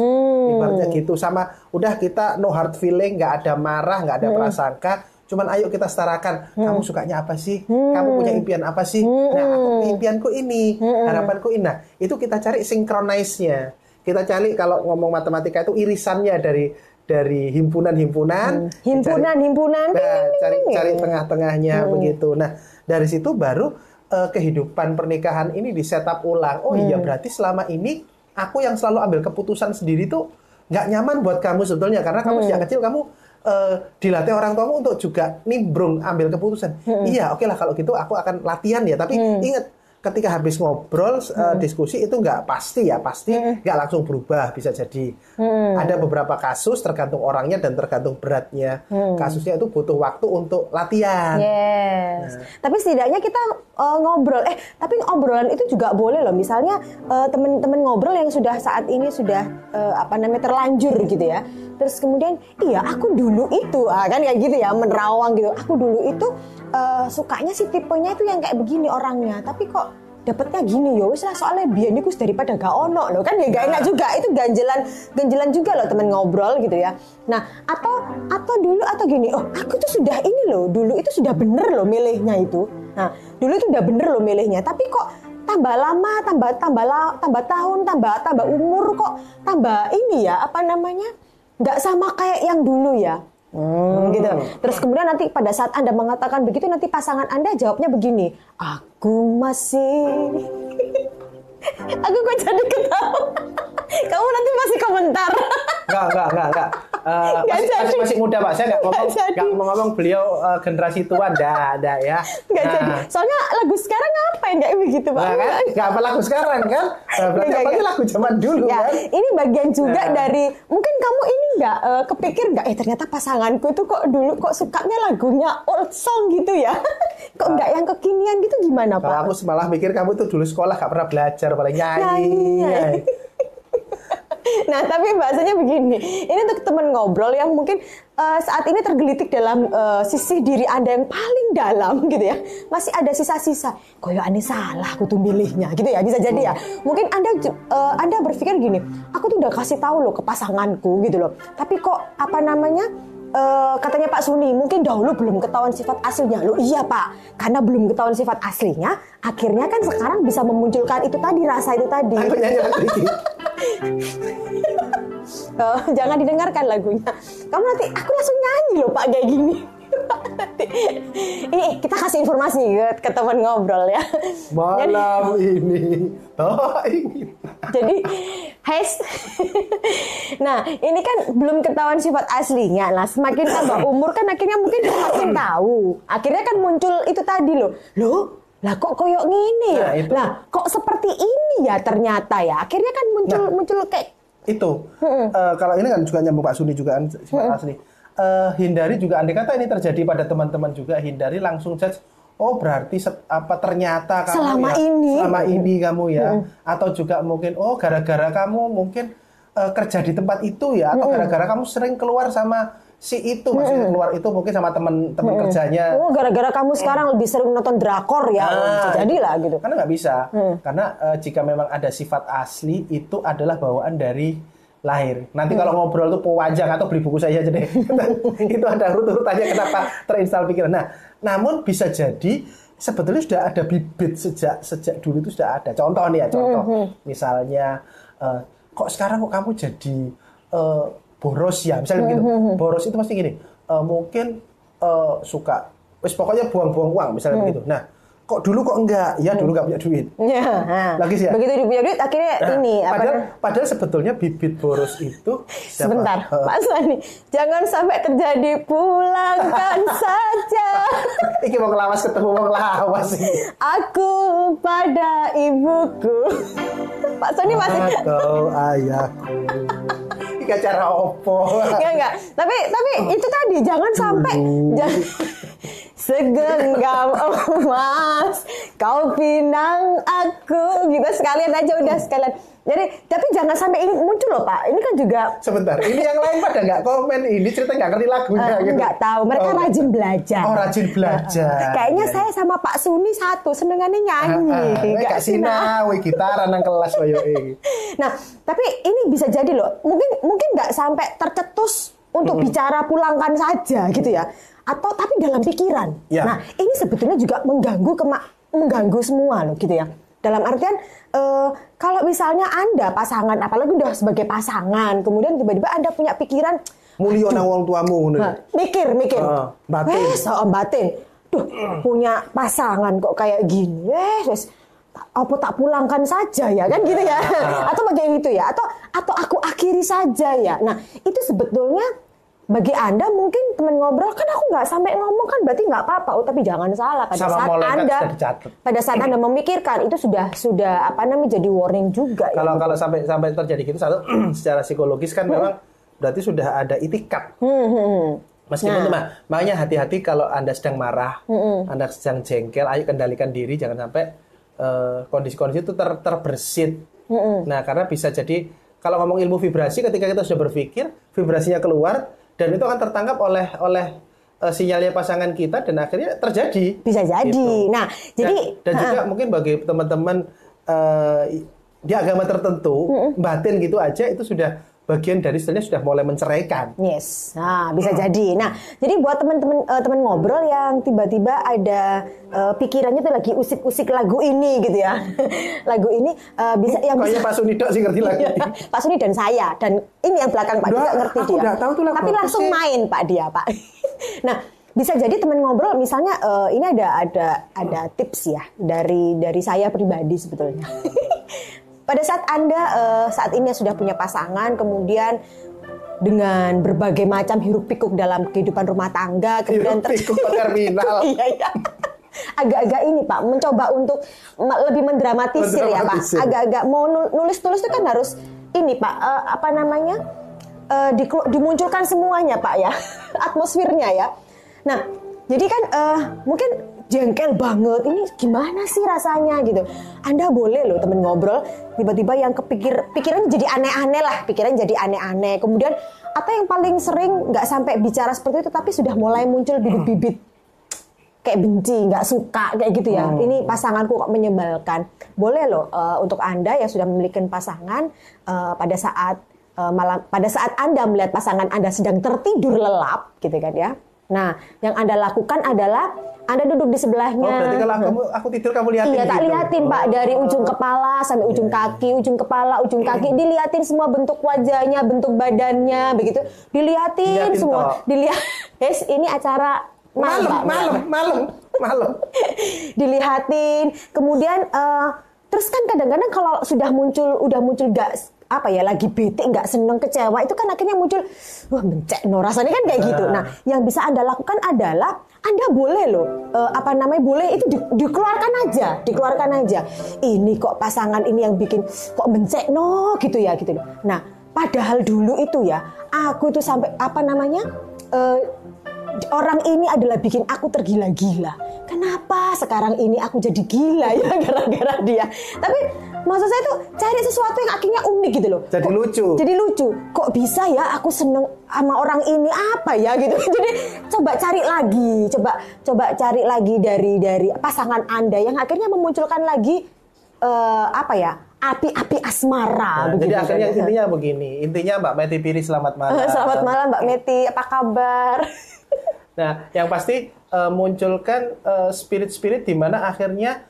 Ibaratnya gitu sama udah kita no hard feeling, nggak ada marah, nggak ada prasangka. Cuman ayo kita setarakan, kamu sukanya apa sih? Kamu punya impian apa sih? Nah, aku impianku ini, harapanku ini. Nah, itu kita cari synchronize-nya. Kita cari kalau ngomong matematika itu irisannya dari dari himpunan-himpunan, Himpunan-himpunan. Nah, cari Iya. cari tengah-tengahnya begitu. Nah, dari situ baru eh, kehidupan pernikahan ini di setup ulang. Oh iya, berarti selama ini aku yang selalu ambil keputusan sendiri tuh nggak nyaman buat kamu sebetulnya karena kamu sejak kecil kamu eh, dilatih orang tuamu untuk juga nimbrung ambil keputusan. Iya, oke lah kalau gitu aku akan latihan ya. Tapi ingat ketika habis ngobrol eh, diskusi itu nggak pasti ya pasti nggak langsung berubah bisa jadi ada beberapa kasus tergantung orangnya dan tergantung beratnya kasusnya itu butuh waktu untuk latihan Yes. Nah. Tapi setidaknya kita uh, ngobrol. Eh, tapi obrolan itu juga boleh loh. Misalnya uh, temen-temen ngobrol yang sudah saat ini sudah uh, apa namanya terlanjur gitu ya. Terus kemudian, iya aku dulu itu, ah, kan kayak gitu ya, menerawang gitu. Aku dulu itu uh, sukanya sih tipenya itu yang kayak begini orangnya. Tapi kok dapetnya gini? Ya wis lah soalnya biar niku daripada gak ono loh kan ya gak enak juga. Itu ganjelan ganjelan juga loh temen ngobrol gitu ya. Nah atau atau dulu atau gini oh aku tuh sudah ini loh dulu itu sudah bener loh milihnya itu. Nah dulu itu udah bener loh milihnya. Tapi kok tambah lama tambah tambah la- tambah tahun tambah tambah umur kok tambah ini ya apa namanya? Nggak sama kayak yang dulu ya Hmm, gitu. Terus kemudian nanti pada saat Anda mengatakan begitu nanti pasangan Anda jawabnya begini, aku masih aku kok jadi ketawa. Kamu nanti masih komentar. Enggak, enggak, enggak, enggak. Eh, Nggak masih, jadi. masih, masih muda pak. Saya nggak ngomong Nggak nggak mau ngomong beliau eh, generasi tua, dah, dah ya. Nggak Nah, jadi. Soalnya lagu sekarang ngapain kayak begitu Pak? Nah, kan? Nggak apa lagu sekarang kan? Nah, berarti Nggak, apalagi nggak. lagu zaman dulu Ya, kan? ini bagian juga Nah. dari mungkin kamu ini nggak eh, kepikir nggak? Eh ternyata pasanganku tuh kok dulu kok sukanya lagunya old song gitu ya? kok nggak yang kekinian gitu gimana Kalau Pak? aku malah mikir kamu tuh dulu sekolah gak pernah belajar, paling nyanyi. Nyanyi. nyanyi. Nah, tapi bahasanya begini. Ini untuk teman ngobrol yang mungkin eh, saat ini tergelitik dalam eh, sisi diri Anda yang paling dalam gitu ya. Masih ada sisa-sisa. Koyo aneh salah aku tuh milihnya gitu ya. Bisa jadi ya. Mungkin Anda eh, Anda berpikir gini, aku tuh udah kasih tahu loh ke pasanganku gitu loh. Tapi kok apa namanya? Eh, katanya Pak Suni, mungkin dahulu belum ketahuan sifat aslinya. Loh iya Pak, karena belum ketahuan sifat aslinya, akhirnya kan sekarang bisa memunculkan itu tadi, rasa itu tadi. Aku nyanyi. Oh, jangan didengarkan lagunya. Kamu nanti aku langsung nyanyi loh Pak kayak gini. Ini kita kasih informasi ke, teman ngobrol ya. Jadi, Malam ini, oh ini. jadi Hes. nah, ini kan belum ketahuan sifat aslinya. Nah, semakin tambah umur kan akhirnya mungkin semakin tahu. Akhirnya kan muncul itu tadi loh. Loh, lah kok koyok gini ya? Nah, itu. Lah, kok seperti ini ya ternyata ya. Akhirnya kan muncul Nah. muncul kayak itu Eh, kalau ini kan juga nyambung Pak Suni juga kan sifat asli Eh, hindari juga andai kata ini terjadi pada teman-teman juga hindari langsung judge oh berarti set- apa ternyata kamu Selama ya, ini. selama ini kamu ya? Atau juga mungkin oh gara-gara kamu mungkin eh, kerja di tempat itu ya? Atau gara-gara kamu sering keluar sama si itu? Maksudnya keluar itu mungkin sama teman-teman kerjanya. Oh, gara-gara kamu sekarang lebih sering nonton drakor ya. Oh, bisa Ah, jadi lah gitu. Karena nggak bisa. Karena eh, jika memang ada sifat asli itu adalah bawaan dari lahir. Nanti kalau ngobrol tuh panjang atau beli buku saya aja deh. itu ada urut-urutannya kenapa terinstall pikiran. Nah, namun bisa jadi sebetulnya sudah ada bibit sejak sejak dulu itu sudah ada. Contoh nih ya, contoh. Misalnya eh, kok sekarang kok kamu jadi eh, boros ya, misalnya begitu. Boros itu pasti gini. eh, mungkin eh, suka wis pokoknya buang-buang uang misalnya begitu. Nah, kok dulu kok enggak? Ya dulu nggak punya duit. Ya, nah. Lagi sih ya? Begitu punya duit, akhirnya Nah, ini apa? padahal, namanya? padahal sebetulnya bibit boros itu siapa? Sebentar, Pak Sani, jangan sampai terjadi pulangkan saja Iki mau ngelawas ketemu mau ngelawas ini. aku pada ibuku. Pak Sani masih Atau ayahku. Iki acara opo? Enggak, enggak. Tapi tapi itu tadi jangan sampai jangan segenggam emas kau pinang aku gitu sekalian aja udah sekalian. Jadi tapi jangan sampai ini muncul loh Pak. Ini kan juga Sebentar, ini yang lain pada nggak komen ini cerita nggak ngerti lagunya eh, gitu. nggak tahu. Mereka Oh, rajin belajar. Oh rajin belajar. Kayaknya Iya, saya sama Pak Suni satu senengannya nyanyi. Ah, ah. Nggak Kak Sina, wih gitaran nang kelas koyo. Nah, tapi ini bisa jadi loh. Mungkin mungkin nggak sampai tercetus untuk bicara pulangkan saja gitu ya. Atau tapi dalam pikiran. Ya. Nah, ini sebetulnya juga mengganggu kema- mengganggu semua loh gitu ya. Dalam artian eh, kalau misalnya Anda pasangan apalagi udah sebagai pasangan, kemudian tiba-tiba Anda punya pikiran Mulio nang wong tuamu ngono. Nah, mikir, mikir. Ah, batin. Wes, oh, batin. Duh, punya pasangan kok kayak gini. Wes, wes. Apa tak pulangkan saja ya kan gitu ya? atau bagaimana itu ya? Atau atau aku akhiri saja ya? Nah, itu sebetulnya bagi anda mungkin teman ngobrol kan aku nggak sampai ngomong kan berarti nggak apa-apa oh tapi jangan salah pada Sama saat anda pada saat anda memikirkan itu sudah sudah apa namanya jadi warning juga ya. Kalau kalau sampai sampai terjadi gitu satu secara psikologis kan memang berarti sudah ada itikat. Hmm, hmm, hmm. Meskipun Nah. makanya hati-hati kalau Anda sedang marah, Anda sedang jengkel, ayo kendalikan diri jangan sampai eh, kondisi-kondisi itu ter, terbersit. Nah, karena bisa jadi kalau ngomong ilmu vibrasi ketika kita sudah berpikir, vibrasinya keluar dan itu akan tertangkap oleh oleh eh, sinyalnya pasangan kita dan akhirnya terjadi. bisa jadi Gitu. nah jadi dan, dan juga mungkin bagi teman-teman eh, di agama tertentu, batin gitu aja itu sudah bagian dari istilahnya sudah mulai menceraikan. Yes, nah bisa jadi. Nah, jadi buat teman-teman eh, teman ngobrol yang tiba-tiba ada eh, pikirannya tuh lagi usik-usik lagu ini gitu ya, lagu ini eh, bisa yang Kayaknya Pak Sunidok sih ngerti lagi. Iya, Pak Suni dan saya dan ini yang belakang Pak juga ngerti aku dia. udah tahu tuh lagu Tapi langsung sih? main Pak dia Pak. nah bisa jadi teman ngobrol misalnya eh, ini ada ada ada tips ya dari dari saya pribadi sebetulnya. Pada saat anda eh, saat ini sudah punya pasangan kemudian dengan berbagai macam hiruk pikuk dalam kehidupan rumah tangga, kemudian Hiruk pikuk terminal. iya iya. Agak-agak ini Pak, mencoba untuk lebih mendramatisir, ya Pak. Mendramatisir. Agak-agak mau nul- nulis-nulis itu kan harus ini Pak, eh, apa namanya? Eh, dikelu- dimunculkan semuanya Pak ya, atmosfernya ya. Nah, jadi kan eh, mungkin jengkel banget. Ini gimana sih rasanya gitu? Anda boleh loh temen ngobrol, tiba-tiba yang kepikir pikiran jadi aneh-aneh lah, pikiran jadi aneh-aneh. Kemudian atau yang paling sering nggak sampai bicara seperti itu, tapi sudah mulai muncul bibit-bibit kayak benci, nggak suka kayak gitu ya. Ini pasanganku kok menyebalkan. Boleh loh eh, untuk anda yang sudah memiliki pasangan eh, pada saat eh, malam, pada saat anda melihat pasangan anda sedang tertidur lelap, gitu kan ya. Nah, yang anda lakukan adalah anda duduk di Oh, sebelahnya. berarti kalau kamu, aku tidur kamu lihatin Iya, tak gitu? liatin Pak Oh. dari ujung kepala sampai ujung kaki, ujung kepala, ujung kaki, diliatin semua bentuk wajahnya, bentuk badannya, begitu. Diliatin Diliatin semua. toh. Dilihat. Guys, ini acara Malam, malam, malam, malam. dilihatin kemudian eh, terus kan kadang-kadang kalau sudah muncul udah muncul gak apa ya lagi bete nggak seneng kecewa itu kan akhirnya muncul wah bencek no rasanya kan kayak gitu nah yang bisa anda lakukan adalah anda boleh loh eh, apa namanya boleh itu di- dikeluarkan aja dikeluarkan aja ini kok pasangan ini yang bikin kok bencek no gitu ya gitu nah padahal dulu itu ya aku tuh sampai apa namanya eh, orang ini adalah bikin aku tergila-gila. Kenapa sekarang ini aku jadi gila ya gara-gara dia? Tapi maksud saya tuh cari sesuatu yang akhirnya unik gitu loh. Jadi Kok- lucu. Jadi lucu. Kok bisa ya aku seneng sama orang ini apa ya gitu. Jadi coba cari lagi, coba coba cari lagi dari dari pasangan Anda yang akhirnya memunculkan lagi eh, apa ya? api-api asmara Nah, begitu jadi akhirnya kan. intinya begini. Intinya Mbak Meti Piri selamat malam. Selamat malam Mbak Meti, apa kabar? Nah, yang pasti eh, munculkan eh, spirit-spirit di mana akhirnya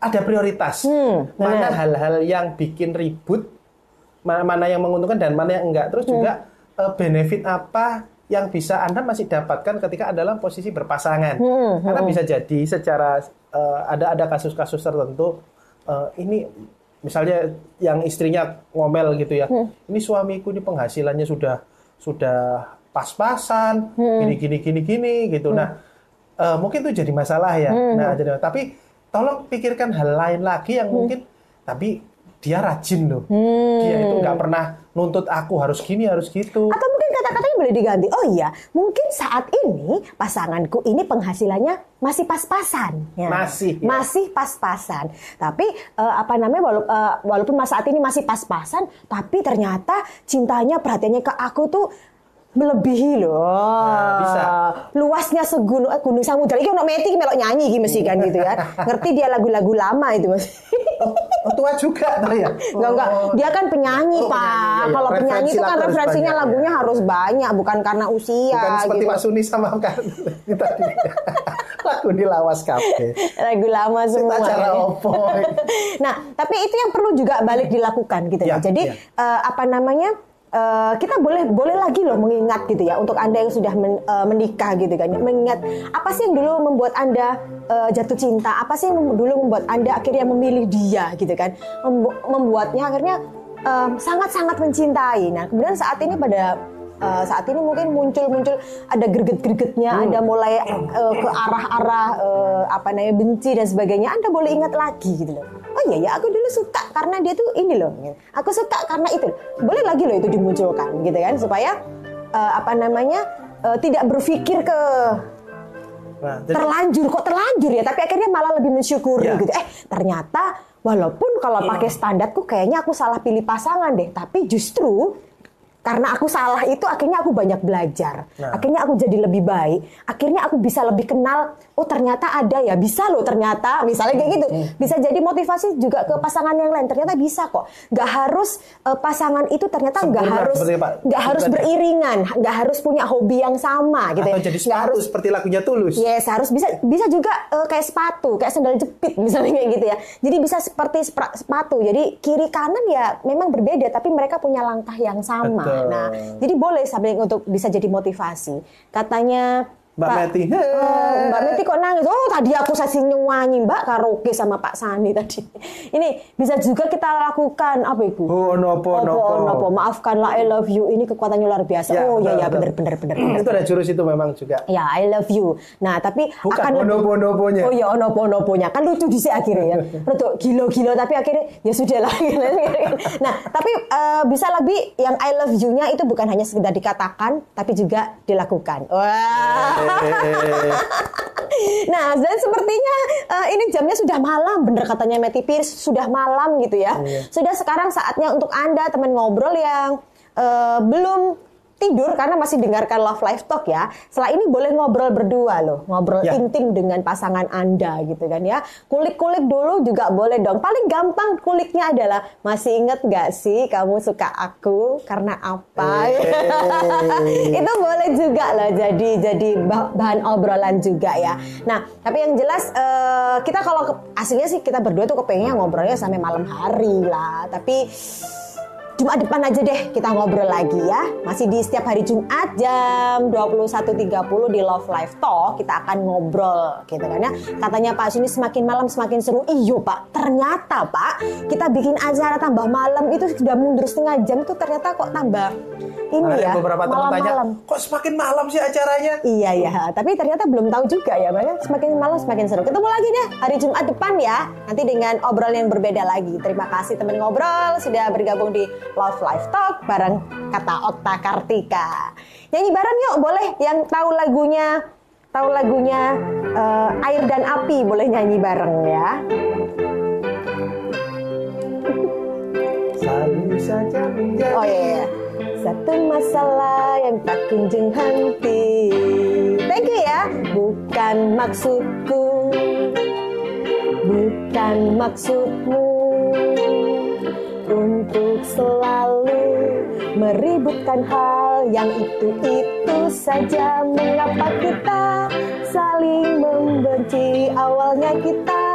ada prioritas. Hmm, mana hal-hal yang bikin ribut, ma- mana yang menguntungkan dan mana yang enggak. Terus juga Hmm. eh, benefit apa yang bisa Anda masih dapatkan ketika dalam posisi berpasangan. Hmm, Karena bisa jadi secara eh, ada ada kasus-kasus tertentu eh, ini misalnya yang istrinya ngomel gitu ya. Hmm. Ini suamiku ini penghasilannya sudah sudah pas-pasan, Hmm. gini gini gini gini gitu. Nah, eh, mungkin itu jadi masalah ya. Hmm. Nah, jadi tapi tolong pikirkan hal lain lagi yang mungkin tapi dia rajin loh. Dia itu nggak pernah nuntut aku harus gini harus gitu. Atau mungkin kata-katanya boleh diganti. Oh iya, mungkin saat ini pasanganku ini penghasilannya masih pas-pasan. Ya. Masih, ya. Masih pas-pasan. Tapi eh, apa namanya eh, walaupun mas saat ini masih pas-pasan, tapi ternyata cintanya perhatiannya ke aku tuh melebihi loh. Nah, bisa. Luasnya segunung eh, gunung samudra. Iki ono meti melok nyanyi iki mesti kan gitu ya. Ngerti dia lagu-lagu lama itu Mas. Oh, oh, tua juga tuh ya. Enggak, enggak. Oh. Dia kan penyanyi, Oh, Pak. penyanyi, iya. Kalau penyanyi itu kan referensinya banyak, lagunya ya. harus banyak, bukan karena usia Bukan seperti gitu. Pak Suni sama kan tadi. Lagu di lawas kafe. Lagu lama semua. acara ya. opo. nah, tapi itu yang perlu juga balik dilakukan gitu ya. Ya, Jadi ya. eh, apa namanya? Eh, kita boleh boleh lagi loh mengingat gitu ya untuk anda yang sudah men- eh, menikah gitu kan mengingat apa sih yang dulu membuat anda eh, jatuh cinta? Apa sih yang dulu membuat anda akhirnya memilih dia gitu kan? Membu- membuatnya akhirnya sangat-sangat mencintai. Nah kemudian saat ini pada eh, saat ini mungkin muncul-muncul ada greget-gregetnya, ada mulai eh, ke arah-arah eh, apa namanya benci dan sebagainya. Anda boleh ingat lagi gitu loh. Oh iya ya, aku dulu suka karena dia tuh ini loh. Aku suka karena itu. Boleh lagi loh itu dimunculkan gitu kan supaya eh, apa namanya eh, tidak berpikir ke Nah, jadi terlanjur kok terlanjur ya, tapi akhirnya malah lebih mensyukuri Iya. gitu. Eh ternyata walaupun kalau pakai standarku kayaknya aku salah pilih pasangan deh, tapi justru karena aku salah itu akhirnya aku banyak belajar. Nah. Akhirnya aku jadi lebih baik. Akhirnya aku bisa lebih kenal. Oh ternyata ada ya bisa loh ternyata. Misalnya kayak gitu. Hmm. Bisa jadi motivasi juga ke pasangan yang lain. Ternyata bisa kok. Gak harus eh, pasangan itu ternyata nggak harus nggak harus beriringan. Nggak harus punya hobi yang sama gitu. atau ya. jadi Nggak sepatu harus seperti lagunya Tulus. Yes, harus bisa bisa juga eh, kayak sepatu, kayak sandal jepit misalnya kayak gitu ya. Jadi bisa seperti sepatu. Jadi kiri kanan ya memang berbeda tapi mereka punya langkah yang sama. Betul. Nah, jadi boleh sampai untuk bisa jadi motivasi. Katanya Mbak Pak- Meti. Oh, Mbak Meti kok nangis? Oh, tadi aku sasi nyanyi Mbak karaoke sama Pak Sani tadi. Ini bisa juga kita lakukan apa Ibu? Oh, nopo, nopo. nopo. Maafkanlah I love you. Ini kekuatannya luar biasa. Ya, oh, ya ya betul, benar benar benar. benar. Itu ada jurus itu memang juga. Ya, I love you. Nah, tapi Bukan akan onopo-onoponya. Oh ya, onopo-onoponya. Kan lucu di akhirnya ya. Rodok gilo-gilo tapi akhirnya ya sudah lah. nah, tapi eh, bisa lebih yang I love you-nya itu bukan hanya sekedar dikatakan, tapi juga dilakukan. Wah. Eh, Nah, dan sepertinya eh, ini jamnya sudah malam, bener katanya Matty Pierce, sudah malam gitu ya. Iya. Sudah sekarang saatnya untuk Anda teman ngobrol yang eh, belum tidur karena masih dengarkan Love Life Talk ya. Setelah ini boleh ngobrol berdua loh, ngobrol Ya. intim dengan pasangan Anda gitu kan ya. Kulik-kulik dulu juga boleh dong. Paling gampang kuliknya adalah masih inget gak sih kamu suka aku karena apa? Eh. itu boleh juga loh jadi jadi bah- bahan obrolan juga ya. Nah, tapi yang jelas eh, kita kalau aslinya sih kita berdua tuh kepengennya ngobrolnya sampai malam hari lah. Tapi Jumat depan aja deh kita ngobrol lagi ya. Masih di setiap hari Jumat jam 21.30 di Love Life Talk kita akan ngobrol gitu kan ya. Katanya Pak Suni semakin malam semakin seru. Iyo Pak, ternyata Pak kita bikin acara tambah malam itu sudah mundur setengah jam itu ternyata kok tambah ini ada ya. beberapa teman tanya, malam-malam. kok semakin malam sih acaranya? Iya ya, tapi ternyata belum tahu juga ya, Bang. Semakin malam semakin seru. Ketemu lagi deh hari Jumat depan ya. Nanti dengan obrolan yang berbeda lagi. Terima kasih teman ngobrol sudah bergabung di Love Life Talk bareng kata Okta Kartika. Nyanyi bareng yuk, boleh yang tahu lagunya tahu lagunya eh, Air dan Api boleh nyanyi bareng ya. Selalu saja menjadi. Oh iya, iya. Satu masalah yang tak kunjung henti. Thank you ya. Bukan maksudku, bukan maksudmu untuk selalu meributkan hal yang itu-itu saja. Mengapa kita saling membenci? Awalnya kita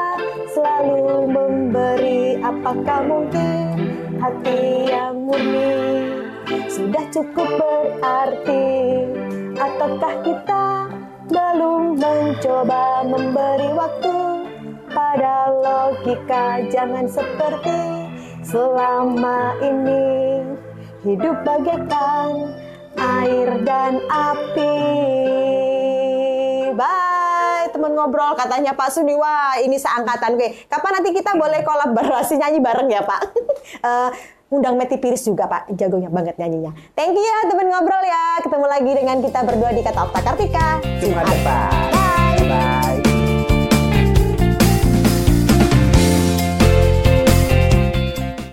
selalu memberi. Apakah mungkin hati yang murni sudah cukup berarti? Ataukah kita belum mencoba memberi waktu pada logika? Jangan seperti selama ini hidup bagaikan air dan api. Bye, teman ngobrol katanya Pak Suni. Wah, ini seangkatan gue. Kapan nanti kita boleh kolaborasi nyanyi bareng ya Pak? Eh, undang Meti Piris juga Pak, jagonya banget nyanyinya. Thank you ya teman ngobrol ya. Ketemu lagi dengan kita berdua di Kata Okta Kartika. Jumat depan. Bye. Bye.